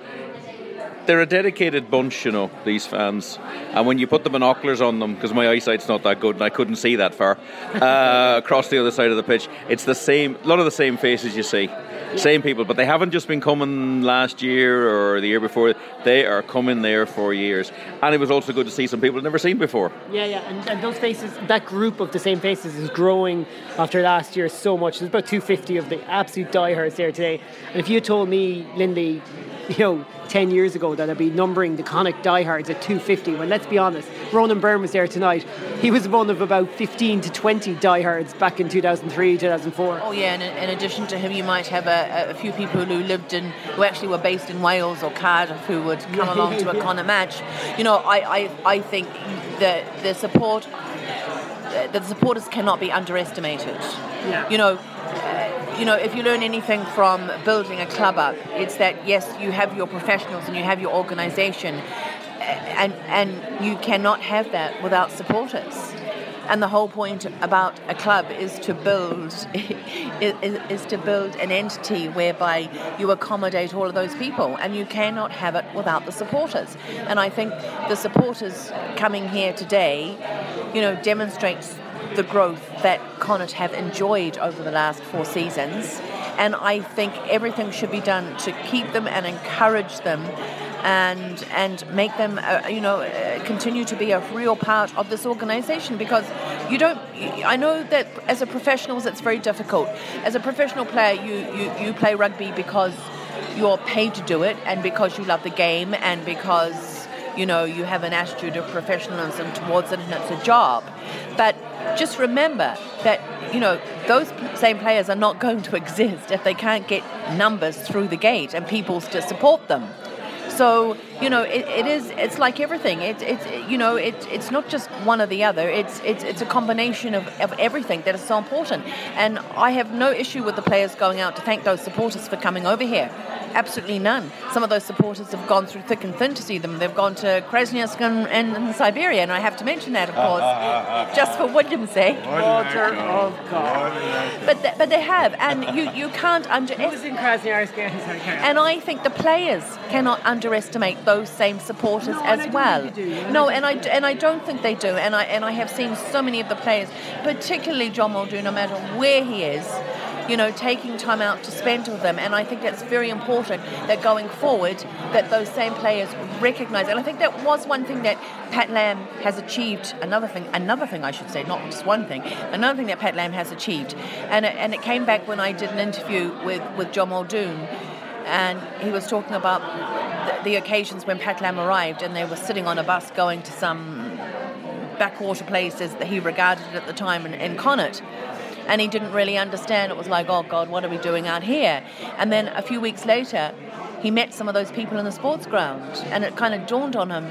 they're a dedicated bunch, you know, these fans. And when you put the binoculars on them, because my eyesight's not that good and I couldn't see that far, uh, across the other side of the pitch, it's the same, a lot of the same faces you see. Same people, but they haven't just been coming last year or the year before. They are coming there for years, and it was also good to see some people I've never seen before. Yeah, yeah, and, and those faces, that group of the same faces is growing after last year so much. There's about 250 of the absolute diehards there today. And if you told me, Lindy, you know, 10 years ago that I'd be numbering the Connacht diehards at 250, well, let's be honest, Ronan Byrne was there tonight. He was one of about 15 to 20 diehards back in 2003, 2004. Oh yeah, and in, addition to him, you might have a, a few people who lived in, who actually were based in Wales or Cardiff, who would come along to a. Connacht match. You know, I, I, I think that the support, the supporters cannot be underestimated. Yeah. You know. uh, You know, if you learn anything from building a club up, it's that yes, you have your professionals and you have your organisation, and and you cannot have that without supporters. And the whole point about a club is to build is, is to build an entity whereby you accommodate all of those people, and you cannot have it without the supporters. And I think the supporters coming here today, you know, demonstrates the growth that Connacht have enjoyed over the last four seasons. And I think everything should be done to keep them and encourage them and and make them uh, you know uh, continue to be a real part of this organization because you don't I know that as a professional it's very difficult. As a professional player you you, you play rugby because you're paid to do it and because you love the game and because you know you have an attitude of professionalism towards it and it's a job. But just remember that you know those same players are not going to exist if they can't get numbers through the gate and people to support them so you know, it, it is. It's like everything. It's it's you know, it, it's not just one or the other. It's it's it's a combination of, of everything that is so important. And I have no issue with the players going out to thank those supporters for coming over here absolutely none. Some of those supporters have gone through thick and thin to see them. They've gone to Krasnoyarsk and, and, and Siberia, and I have to mention that, of course, just for William's sake. Water of God. But they, but they have, and you, you can't underestimate. in Krasnoyarsk? And I think the players cannot underestimate those same supporters no, as well. No, and I and I don't think they do. And I and I have seen so many of the players, particularly John Muldoon, no matter where he is you know, taking time out to spend with them. And I think that's very important that going forward, that those same players recognise. And I think that was one thing that Pat Lam has achieved. Another thing, another thing I should say, not just one thing. Another thing that Pat Lam has achieved, and it, and it came back when I did an interview with with John Muldoon, and he was talking about the, occasions when Pat Lam arrived, and they were sitting on a bus going to some backwater places that he regarded at the time in, in Connacht and he didn't really understand. It was like, oh God, what are we doing out here? And then a few weeks later, he met some of those people in the sports ground, and it kind of dawned on him.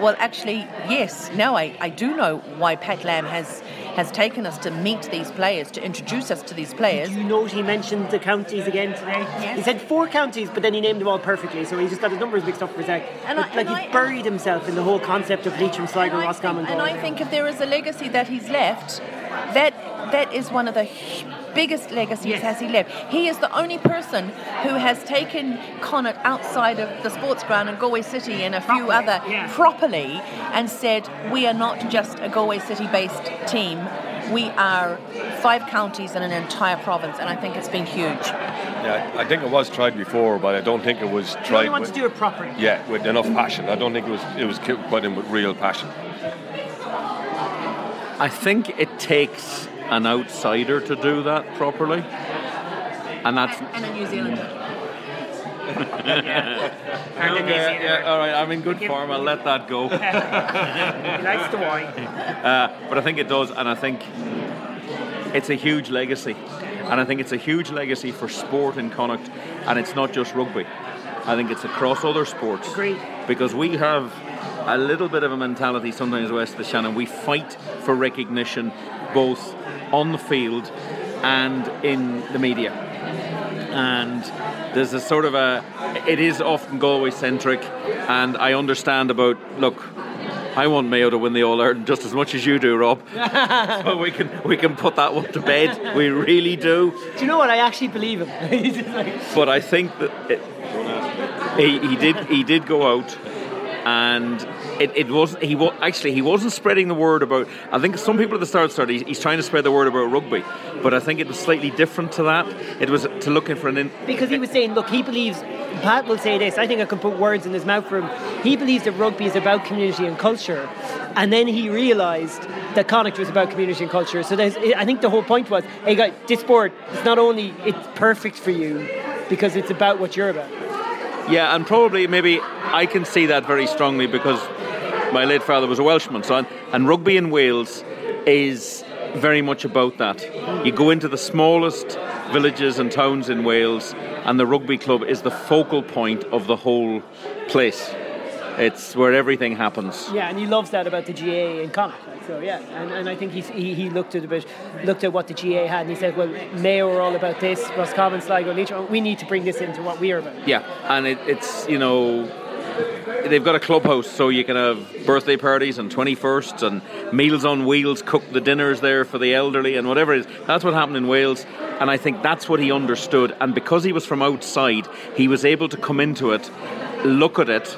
Well, actually, yes, now I, I do know why Pat Lam has has taken us to meet these players, to introduce us to these players. Did you note he mentioned the counties again today? Yes. He said four counties, but then he named them all perfectly, so he just got his numbers mixed up for a sec. And I, like he's buried himself in the whole concept of Leitrim, Sligo, Roscommon. And I think if there is a legacy that he's left, that that is one of the biggest legacies yes. has he left. He is the only person who has taken Connacht outside of the sports ground in Galway City and a few properly, other yeah. properly and said, we are not just a Galway City based team. We are five counties and an entire province, and I think it's been huge. Yeah, I think it was tried before, but I don't think it was tried. You want with, to do it properly. Yeah, with enough passion. I don't think it was it was put in with real passion. I think it takes an outsider to do that properly, and that's and a New Zealander. yeah. okay, yeah, all right. I'm in good form. I'll let that go. he likes the wine. Uh, but I think it does, and I think it's a huge legacy, and I think it's a huge legacy for sport in Connacht, and it's not just rugby. I think it's across other sports. Agreed. Because we have a little bit of a mentality sometimes west of the Shannon. We fight for recognition both on the field and in the media. And there's a sort of a, it is often Galway centric, and I understand about, look, I want Mayo to win the All Ireland just as much as you do, Rob. so we can we can put that one to bed. We really do. Do you know what? I actually believe him. but I think that it, he, he did he did go out and it, it was he was actually he wasn't spreading the word about. I think some people at the start started. He's, he's, trying to spread the word about rugby, but I think it was slightly different to that. It was to looking for an in, because he was saying, look, he believes. Pat will say this. I think I can put words in his mouth for him. He believes that rugby is about community and culture, and then he realised that Connacht was about community and culture. So I think the whole point was, hey, guys, this sport is not only it's perfect for you because it's about what you're about. Yeah, and probably maybe I can see that very strongly because my late father was a Welshman, so and rugby in Wales is very much about that. You go into the smallest villages and towns in Wales, and the rugby club is the focal point of the whole place. It's where everything happens. Yeah, and he loves that about the GAA in Connacht. So yeah, and, and I think he's, he he looked at a bit, looked at what the GAA had, and he said, well, Mayo are all about this, Roscommon, Sligo, Leitrim. We need to bring this into what we are about. Yeah, and it, it's you know they've got a clubhouse, so you can have birthday parties and 21st and meals on wheels, cook the dinners there for the elderly and whatever it is. That's what happened in Wales, and I think that's what he understood. And because he was from outside, he was able to come into it, look at it,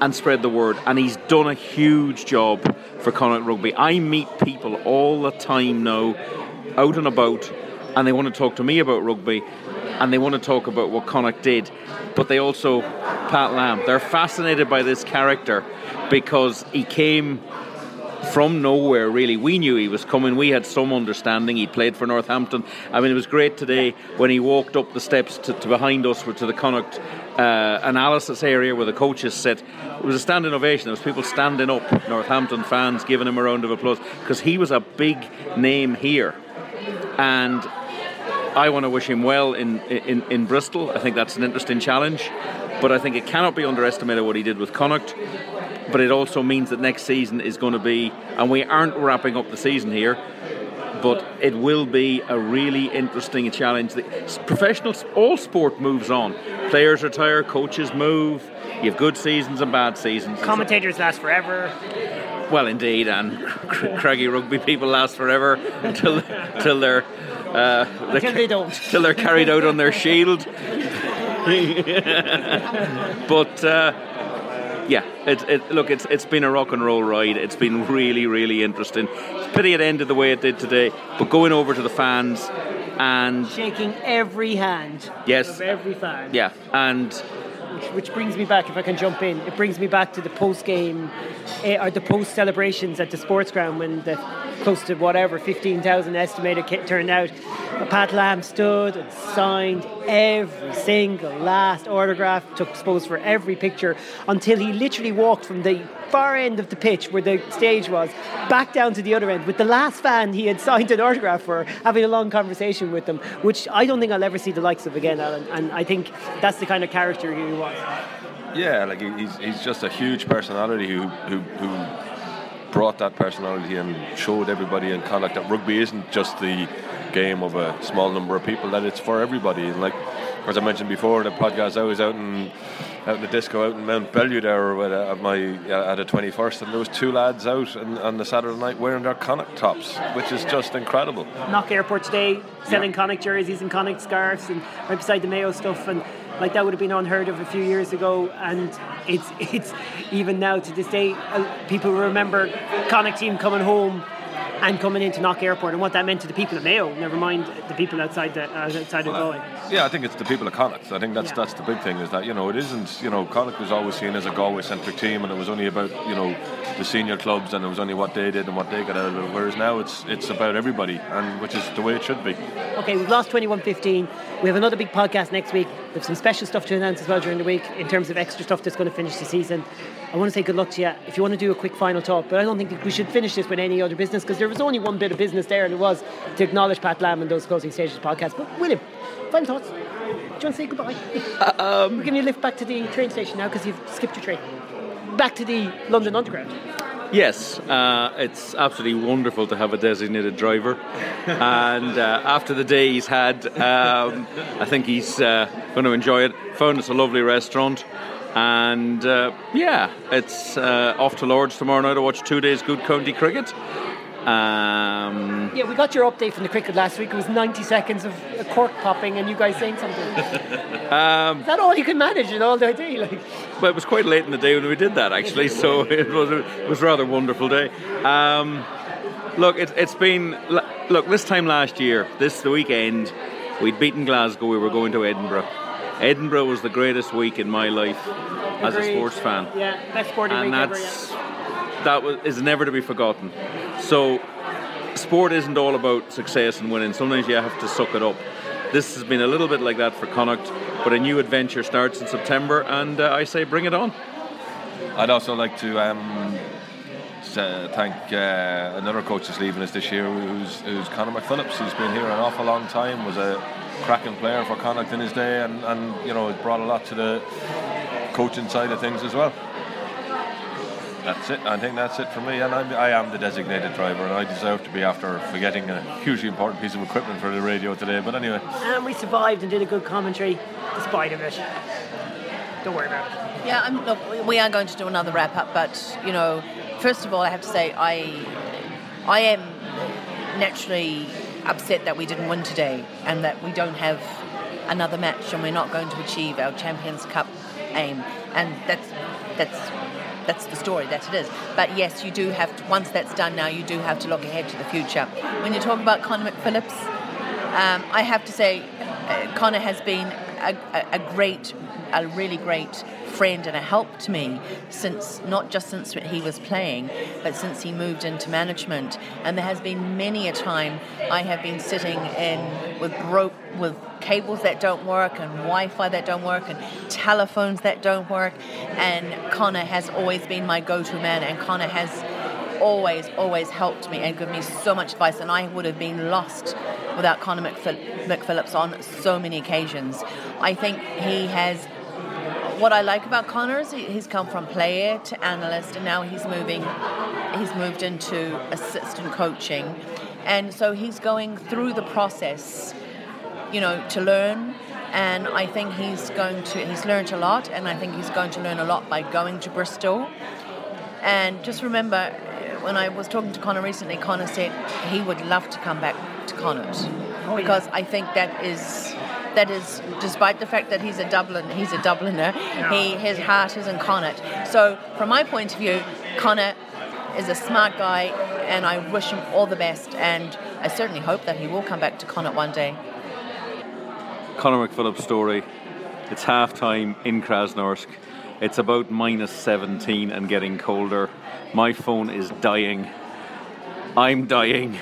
and spread the word. And he's done a huge job for Connacht Rugby. I meet people all the time now, out and about, and they want to talk to me about rugby, and they want to talk about what Connacht did. But they also, Pat Lam, they're fascinated by this character because he came from nowhere, really. We knew he was coming. We had some understanding. He played for Northampton. I mean, it was great today when he walked up the steps to, to behind us to the Connacht uh, analysis area where the coaches sit. It was a standing ovation. There was people standing up, Northampton fans giving him a round of applause because he was a big name here. And I want to wish him well in, in, in Bristol. I think that's an interesting challenge. But I think it cannot be underestimated what he did with Connacht but it also means that next season is going to be, and we aren't wrapping up the season here, but it will be a really interesting challenge. The professionals, all sport moves on. Players retire, coaches move. You have good seasons and bad seasons. Commentators last forever. Well, indeed, and craggy rugby people last forever until until they're uh, until they don't until they're carried out on their shield. but. Uh, yeah, it, it, look, it's it's been a rock and roll ride. It's been really, really interesting. It's pity it ended the way it did today, but going over to the fans and shaking every hand. Yes, of every fan. Yeah, and which, which, brings me back, if I can jump in, it brings me back to the post game uh, or the post celebrations at the sports ground when the close to whatever 15,000 estimated kit turned out. Pat Lam stood and signed every single last autograph, took pose for every picture until he literally walked from the far end of the pitch where the stage was back down to the other end with the last fan he had signed an autograph for, having a long conversation with them, which I don't think I'll ever see the likes of again, Alan. And I think that's the kind of character he was. Yeah, like he's, he's just a huge personality who, who, who brought that personality and showed everybody in Connacht that rugby isn't just the game of a small number of people, that it's for everybody. And like as I mentioned before in the podcast, I was out in out in the disco out in Mount Bellew there a, at my uh, at a 21st, and there was two lads out on, on the Saturday night wearing their Connacht tops, which is just incredible. Knock Airport today, selling yeah. Connacht jerseys and Connacht scarves, and right beside the Mayo stuff, and like that would have been unheard of a few years ago, and it's it's even now to this day, uh, people remember Connacht team coming home and coming into Knock Airport and what that meant to the people of Mayo. Never mind the people outside the uh, outside well, of Galway. Yeah, I think it's the people of Connacht. I think that's yeah. that's the big thing is that you know it isn't you know Connacht was always seen as a Galway centric team and it was only about you know the senior clubs and it was only what they did and what they got out of it. Whereas now it's it's about everybody and which is the way it should be. Okay, we've lost 21-15. We have another big podcast next week. We have some special stuff to announce as well during the week in terms of extra stuff that's going to finish the season. I want to say good luck to you. If you want to do a quick final talk, but I don't think we should finish this with any other business because there was only one bit of business there, and it was to acknowledge Pat Lam and those closing stages of the podcast. But William, final thoughts. Do you want to say goodbye? Um, We're giving you a lift back to the train station now because you've skipped your train. Back to the London Underground. Yes, uh, it's absolutely wonderful to have a designated driver. and uh, after the day he's had, um, I think he's uh, going to enjoy it. Found us a lovely restaurant. And uh, yeah, it's uh, off to Lords tomorrow night to watch two days good county cricket. Um, yeah, we got your update from the cricket last week. It was 90 seconds of a cork popping and you guys saying something. um, Is that all you can manage in all the day? Like? Well, it was quite late in the day when we did that, actually, so it was it was a rather wonderful day. Um, look, it, it's been look this time last year, this the weekend, we'd beaten Glasgow. We were going to Edinburgh. Edinburgh was the greatest week in my life Agreed. as a sports fan. Yeah, best sporting and week that's, ever. Yeah. That was, is never to be forgotten. So, sport isn't all about success and winning. Sometimes you have to suck it up. This has been a little bit like that for Connacht, but a new adventure starts in September, and uh, I say bring it on. I'd also like to um, thank uh, another coach that's leaving us this year, who's, who's Conor McPhillips, who's been here an awful long time, was a cracking player for Connacht in his day, and, and you know has brought a lot to the coaching side of things as well. That's it. I think that's it for me. And I'm, I am the designated driver, and I deserve to be after forgetting a hugely important piece of equipment for the radio today. But anyway. And we survived and did a good commentary despite of it. Don't worry about it. Yeah, I'm, look, we are going to do another wrap up, but you know, first of all, I have to say I, I am naturally upset that we didn't win today and that we don't have another match and we're not going to achieve our Champions Cup aim, and that's that's that's the story that it is. But yes, you do have to, once that's done now, you do have to look ahead to the future. When you talk about Conor McPhillips, um, I have to say, uh, Conor has been a, a, great, a really great friend and a help to me since not just since he was playing, but since he moved into management. And there has been many a time I have been sitting in with broke with cables that don't work and Wi-Fi that don't work and telephones that don't work. And Conor has always been my go-to man, and Conor has always, always helped me and given me so much advice. And I would have been lost without Conor McPhillips on so many occasions. I think he has what I like about Conor is he's come from player to analyst, and now he's moving. He's moved into assistant coaching, and so he's going through the process, you know, to learn. And I think he's going to. He's learned a lot, and I think he's going to learn a lot by going to Bristol. And just remember, when I was talking to Conor recently, Conor said he would love to come back to Connacht oh, because yeah. I think that is that is, despite the fact that he's a Dublin, he's a Dubliner, he his heart is in Connacht. So from my point of view, Conor is a smart guy, and I wish him all the best. And I certainly hope that he will come back to Connacht one day. Conor McPhillips' story. It's half time in Krasnoyarsk. It's about minus 17 and getting colder. My phone is dying. I'm dying.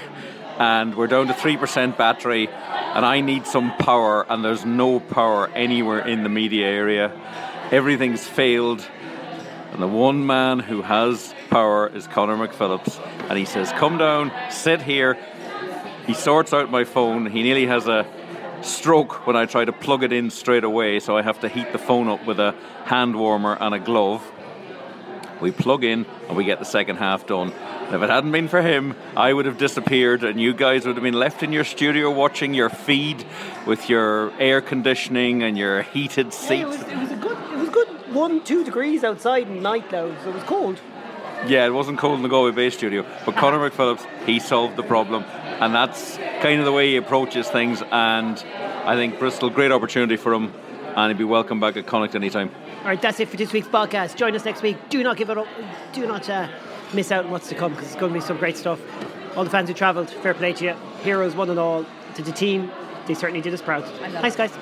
And we're down to 3% battery and I need some power, and there's no power anywhere in the media area. Everything's failed, and the one man who has power is Conor McPhillips, and he says, Come down, sit here. He sorts out my phone. He nearly has a stroke when I try to plug it in straight away, so I have to heat the phone up with a hand warmer and a glove. We plug in and we get the second half done. If it hadn't been for him, I would have disappeared, and you guys would have been left in your studio watching your feed with your air conditioning and your heated seats. Yeah, it, was, it was a good, it was good one, two degrees outside in night though, it was cold. Yeah, it wasn't cold in the Galway Bay studio, but Conor McPhillips, he solved the problem, and that's kind of the way he approaches things. And I think Bristol, great opportunity for him, and he'd be welcome back at Connacht anytime. All right, that's it for this week's podcast. Join us next week. Do not give it up. Do not. Uh, miss out on what's to come because it's going to be some great stuff. All the fans who travelled, fair play to you. Heroes, one and all, to the team. They certainly did us proud. Thanks, guys.